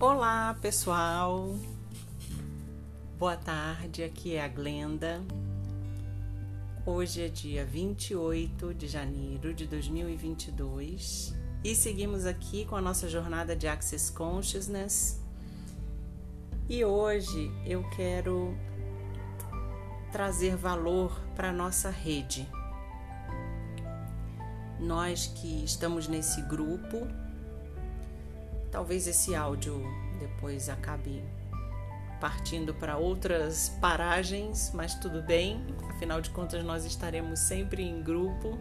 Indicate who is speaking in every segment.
Speaker 1: Olá, pessoal. Boa tarde, aqui é a Glenda. Hoje é dia 28 de janeiro de 2022 e seguimos aqui com a nossa jornada de Access Consciousness. E hoje eu quero trazer valor para nossa rede. Nós que estamos nesse grupo, talvez esse áudio depois acabe partindo para outras paragens, mas tudo bem, afinal de contas nós estaremos sempre em grupo.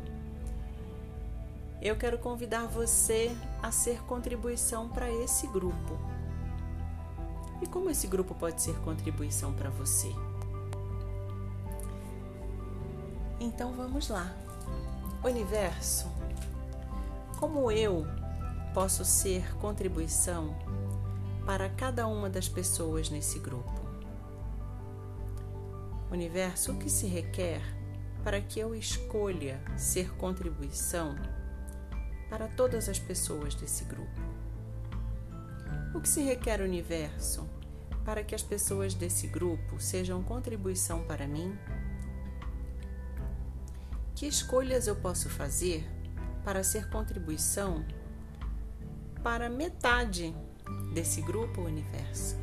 Speaker 1: Eu quero convidar você a ser contribuição para esse grupo. E como esse grupo pode ser contribuição para você? Então vamos lá. Universo, como eu posso ser contribuição para cada uma das pessoas nesse grupo. Universo, o que se requer para que eu escolha ser contribuição para todas as pessoas desse grupo? O que se requer, universo, para que as pessoas desse grupo sejam contribuição para mim? Que escolhas eu posso fazer para ser contribuição para metade desse grupo universo.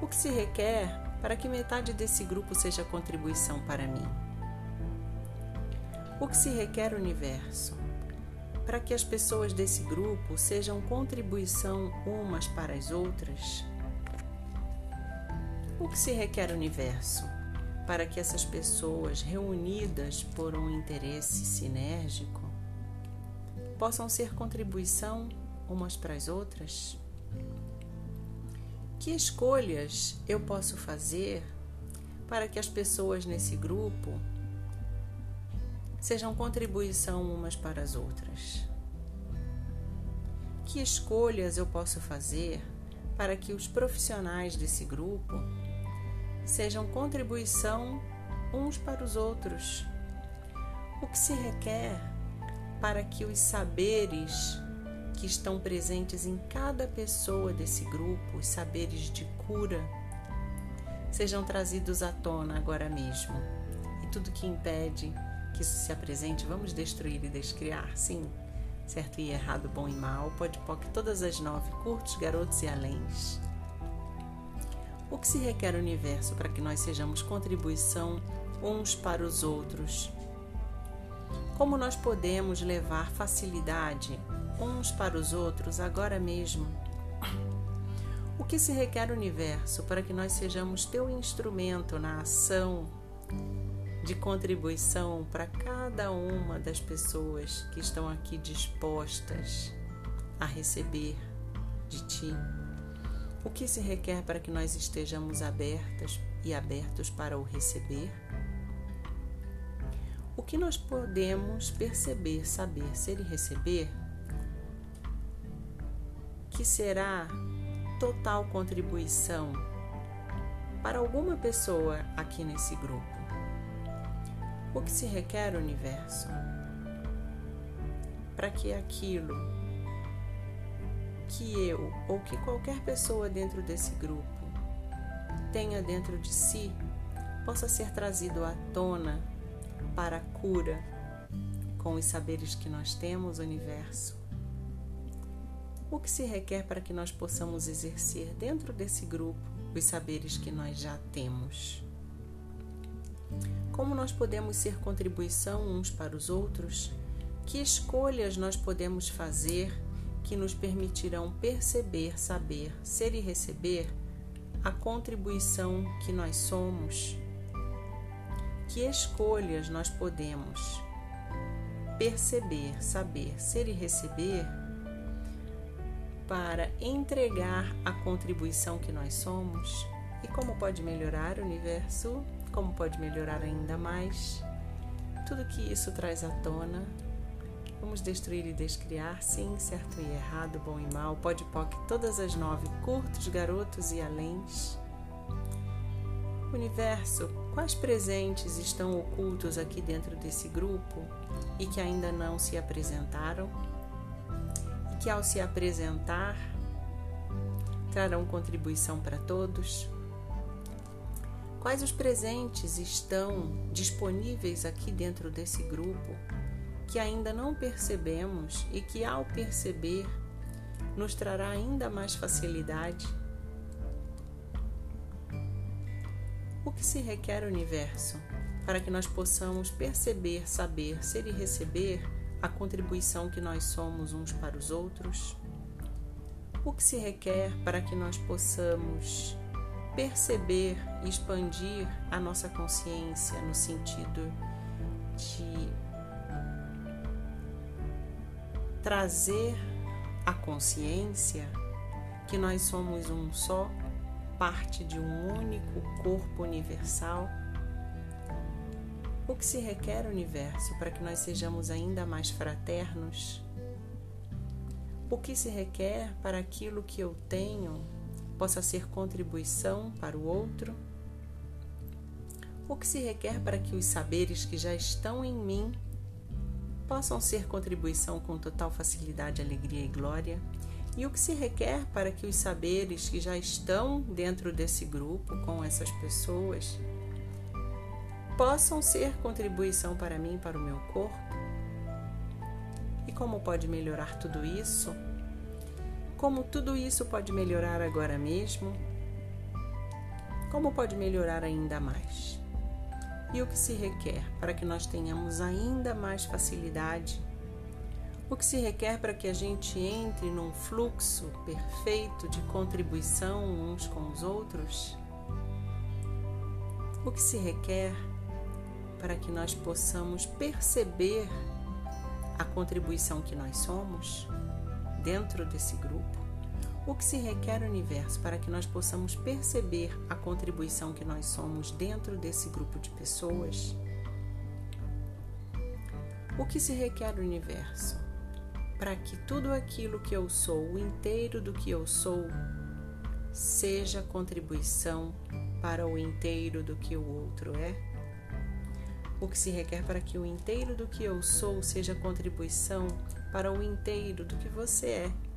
Speaker 1: O que se requer para que metade desse grupo seja contribuição para mim? O que se requer universo para que as pessoas desse grupo sejam contribuição umas para as outras? O que se requer universo para que essas pessoas reunidas por um interesse sinérgico possam ser contribuição umas para as outras? Que escolhas eu posso fazer para que as pessoas nesse grupo sejam contribuição umas para as outras? Que escolhas eu posso fazer para que os profissionais desse grupo sejam contribuição uns para os outros? O que se requer para que os saberes que estão presentes em cada pessoa desse grupo, os saberes de cura, sejam trazidos à tona agora mesmo. E tudo que impede que isso se apresente, vamos destruir e descriar, sim. Certo e errado, bom e mal, pode poc todas as nove, curtos, garotos e aléns. O que se requer universo para que nós sejamos contribuição uns para os outros? Como nós podemos levar facilidade uns para os outros agora mesmo. O que se requer universo para que nós sejamos teu instrumento na ação de contribuição para cada uma das pessoas que estão aqui dispostas a receber de ti? O que se requer para que nós estejamos abertas e abertos para o receber? O que nós podemos perceber, saber, ser e receber que será total contribuição para alguma pessoa aqui nesse grupo. O que se requer, universo, para que aquilo que eu ou que qualquer pessoa dentro desse grupo tenha dentro de si possa ser trazido à tona para a cura com os saberes que nós temos, universo o que se requer para que nós possamos exercer dentro desse grupo os saberes que nós já temos. Como nós podemos ser contribuição uns para os outros? Que escolhas nós podemos fazer que nos permitirão perceber, saber, ser e receber a contribuição que nós somos? Que escolhas nós podemos perceber, saber, ser e receber para entregar a contribuição que nós somos e como pode melhorar o universo, como pode melhorar ainda mais. Tudo que isso traz à tona. Vamos destruir e descriar, sim, certo e errado, bom e mal, pode poc, todas as nove, curtos, garotos e aléns. Universo, quais presentes estão ocultos aqui dentro desse grupo e que ainda não se apresentaram? E que ao se apresentar trarão contribuição para todos? Quais os presentes estão disponíveis aqui dentro desse grupo que ainda não percebemos e que, ao perceber, nos trará ainda mais facilidade? O que se requer, universo, para que nós possamos perceber, saber, ser e receber a contribuição que nós somos uns para os outros? O que se requer para que nós possamos perceber e expandir a nossa consciência no sentido de trazer a consciência que nós somos um só, parte de um único corpo universal. O que se requer, universo, para que nós sejamos ainda mais fraternos? O que se requer para aquilo que eu tenho possa ser contribuição para o outro? O que se requer para que os saberes que já estão em mim possam ser contribuição com total facilidade, alegria e glória? E o que se requer para que os saberes que já estão dentro desse grupo, com essas pessoas, possam ser contribuição para mim, para o meu corpo? E como pode melhorar tudo isso? Como tudo isso pode melhorar agora mesmo? Como pode melhorar ainda mais? E o que se requer para que nós tenhamos ainda mais facilidade? O que se requer para que a gente entre num fluxo perfeito de contribuição uns com os outros? O que se requer para que nós possamos perceber a contribuição que nós somos? dentro desse grupo, o que se requer universo para que nós possamos perceber a contribuição que nós somos dentro desse grupo de pessoas? O que se requer universo para que tudo aquilo que eu sou, o inteiro do que eu sou, seja contribuição para o inteiro do que o outro é? O que se requer para que o inteiro do que eu sou seja contribuição para o inteiro do que você é.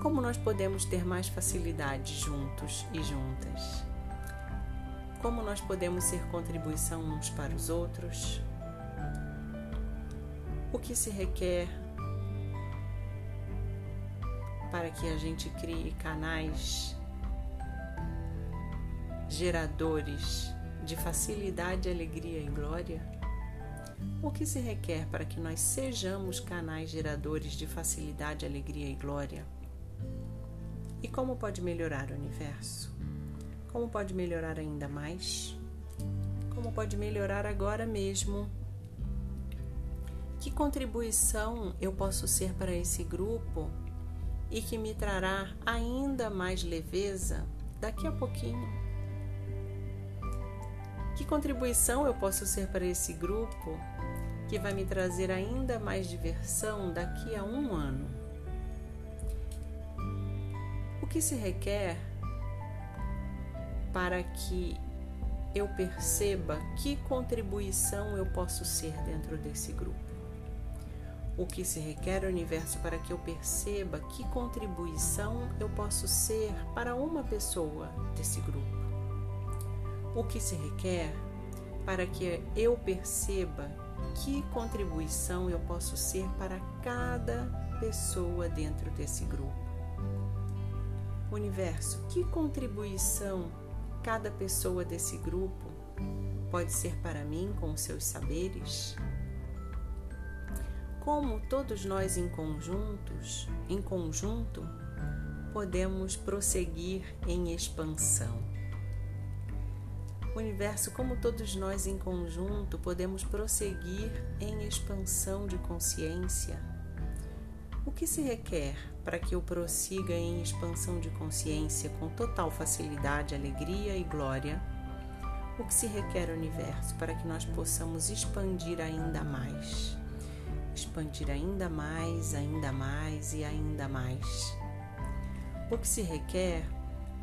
Speaker 1: Como nós podemos ter mais facilidade juntos e juntas? Como nós podemos ser contribuição uns para os outros? O que se requer para que a gente crie canais geradores de facilidade, alegria e glória? O que se requer para que nós sejamos canais geradores de facilidade, alegria e glória? E como pode melhorar o universo? Como pode melhorar ainda mais? Como pode melhorar agora mesmo? Que contribuição eu posso ser para esse grupo e que me trará ainda mais leveza daqui a pouquinho? Que contribuição eu posso ser para esse grupo que vai me trazer ainda mais diversão daqui a um ano? Que se requer para que eu perceba que contribuição eu posso ser dentro desse grupo? O que se requer universo para que eu perceba que contribuição eu posso ser para uma pessoa desse grupo? o que se requer para que eu perceba que contribuição eu posso ser para cada pessoa dentro desse grupo. Universo, que contribuição cada pessoa desse grupo pode ser para mim com seus saberes? Como todos nós em conjuntos, em conjunto, podemos prosseguir em expansão universo, como todos nós em conjunto, podemos prosseguir em expansão de consciência? O que se requer para que eu prossiga em expansão de consciência com total facilidade, alegria e glória? O que se requer, universo, para que nós possamos expandir ainda mais? Expandir ainda mais, ainda mais e ainda mais. O que se requer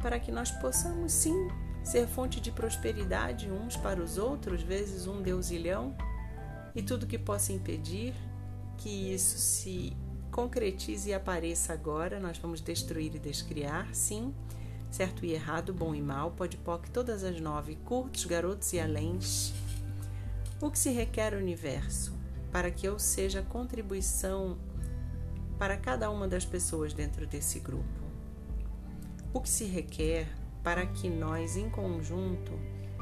Speaker 1: para que nós possamos sim ser fonte de prosperidade uns para os outros, vezes um deusilhão, e tudo que possa impedir que isso se concretize e apareça agora, nós vamos destruir e descriar, sim, certo e errado, bom e mal, pode poc todas as nove, curtos, garotos e aléns. O que se requer ao universo para que eu seja contribuição para cada uma das pessoas dentro desse grupo? O que se requer para que nós, em conjunto,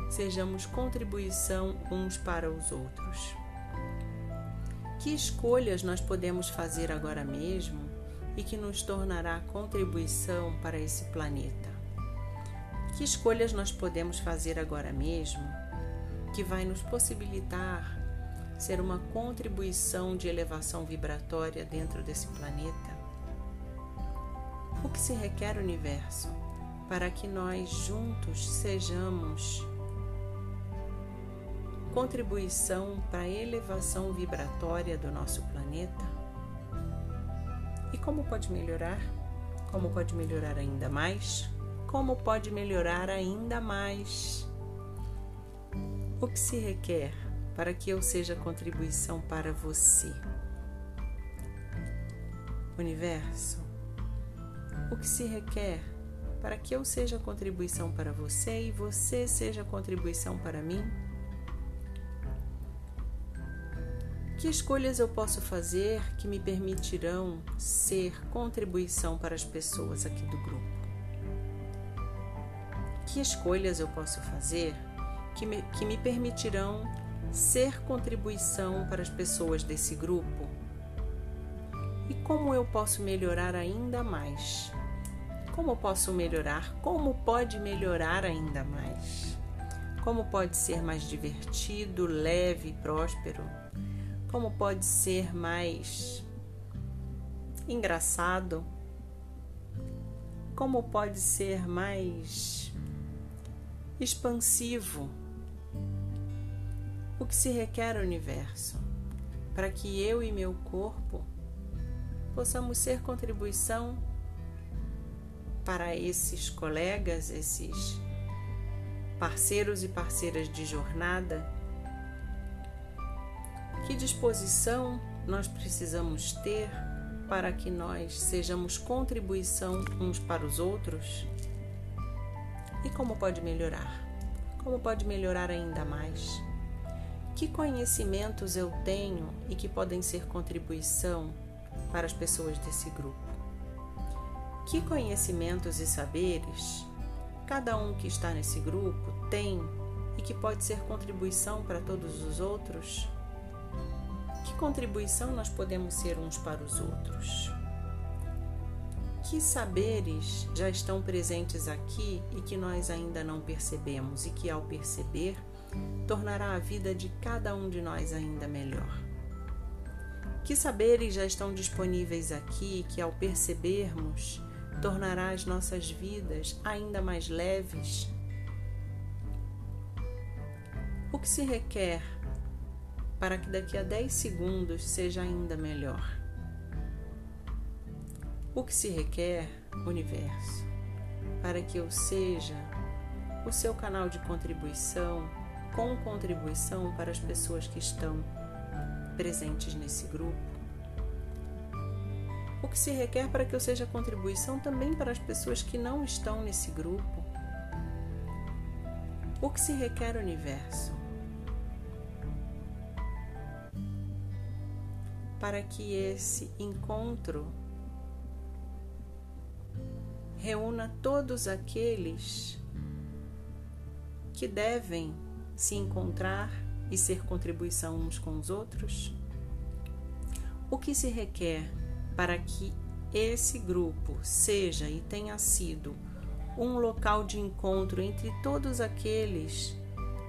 Speaker 1: sejamos contribuição uns para os outros? Que escolhas nós podemos fazer agora mesmo e que nos tornará contribuição para esse planeta? Que escolhas nós podemos fazer agora mesmo que vai nos possibilitar ser uma contribuição de elevação vibratória dentro desse planeta? O que se requer, universo, para que nós juntos sejamos contribuição para a elevação vibratória do nosso planeta? E como pode melhorar? Como pode melhorar ainda mais? Como pode melhorar ainda mais? O que se requer para que eu seja contribuição para você? Universo, o que se requer para que eu seja contribuição para você e você seja contribuição para mim? Que escolhas eu posso fazer que me permitirão ser contribuição para as pessoas aqui do grupo? Que escolhas eu posso fazer que me, que me permitirão ser contribuição para as pessoas desse grupo? E como eu posso melhorar ainda mais? Como posso melhorar? Como pode melhorar ainda mais? Como pode ser mais divertido, leve e próspero? Como pode ser mais engraçado, como pode ser mais expansivo. O que se requer ao universo? Para que eu e meu corpo possamos ser contribuição para esses colegas, esses parceiros e parceiras de jornada que disposição nós precisamos ter para que nós sejamos contribuição uns para os outros? E como pode melhorar? Como pode melhorar ainda mais? Que conhecimentos eu tenho e que podem ser contribuição para as pessoas desse grupo? Que conhecimentos e saberes cada um que está nesse grupo tem e que pode ser contribuição para todos os outros? Que contribuição nós podemos ser uns para os outros? Que saberes já estão presentes aqui e que nós ainda não percebemos e que, ao perceber, tornará a vida de cada um de nós ainda melhor? Que saberes já estão disponíveis aqui e que, ao percebermos, tornará as nossas vidas ainda mais leves? O que se requer para que daqui a 10 segundos seja ainda melhor. O que se requer, universo, para que eu seja o seu canal de contribuição, com contribuição para as pessoas que estão presentes nesse grupo? O que se requer para que eu seja contribuição também para as pessoas que não estão nesse grupo? O que se requer, universo? Para que esse encontro reúna todos aqueles que devem se encontrar e ser contribuição uns com os outros? O que se requer para que esse grupo seja e tenha sido um local de encontro entre todos aqueles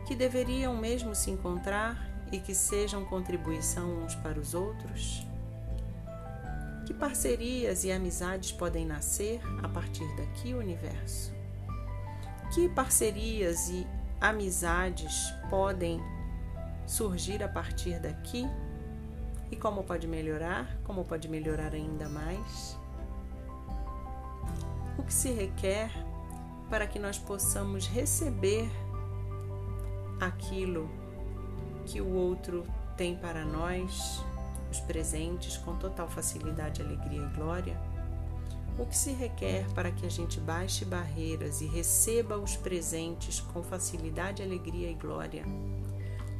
Speaker 1: que deveriam mesmo se encontrar e que sejam contribuição uns para os outros? Que parcerias e amizades podem nascer a partir daqui, universo? Que parcerias e amizades podem surgir a partir daqui? E como pode melhorar? Como pode melhorar ainda mais? O que se requer para que nós possamos receber aquilo que o outro tem para nós, os presentes, com total facilidade, alegria e glória? O que se requer para que a gente baixe barreiras e receba os presentes com facilidade, alegria e glória?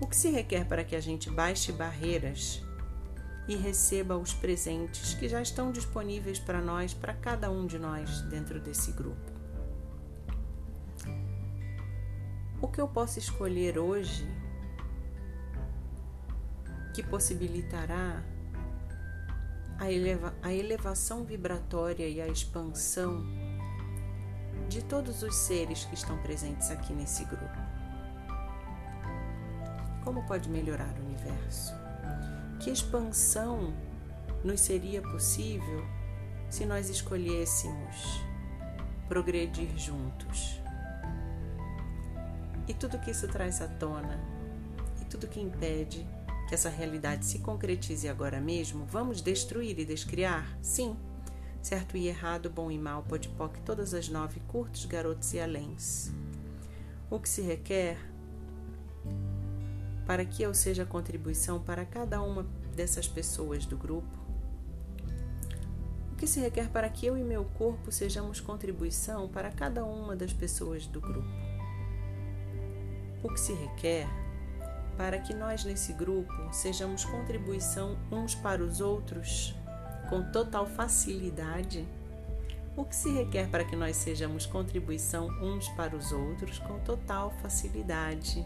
Speaker 1: O que se requer para que a gente baixe barreiras e receba os presentes que já estão disponíveis para nós, para cada um de nós dentro desse grupo? O que eu posso escolher hoje que possibilitará a, eleva a elevação vibratória e a expansão de todos os seres que estão presentes aqui nesse grupo. Como pode melhorar o universo? Que expansão nos seria possível se nós escolhêssemos progredir juntos? E tudo que isso traz à tona, e tudo que impede que essa realidade se concretize agora mesmo, vamos destruir e descriar? Sim. Certo e errado, bom e mal, pode poc, todas as nove, curtos, garotos e aléns. O que se requer para que eu seja contribuição para cada uma dessas pessoas do grupo? O que se requer para que eu e meu corpo sejamos contribuição para cada uma das pessoas do grupo? O que se requer para que nós nesse grupo sejamos contribuição uns para os outros com total facilidade. O que se requer para que nós sejamos contribuição uns para os outros com total facilidade.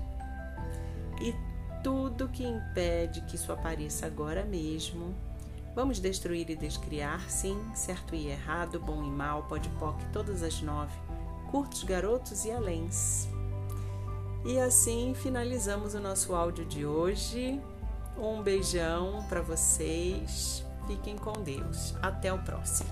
Speaker 1: E tudo que impede que isso apareça agora mesmo, vamos destruir e descriar, sim, certo e errado, bom e mal, pode poc, todas as nove, curtos, garotos e aléns. E assim finalizamos o nosso áudio de hoje. Um beijão para vocês. Fiquem com Deus. Até o próximo.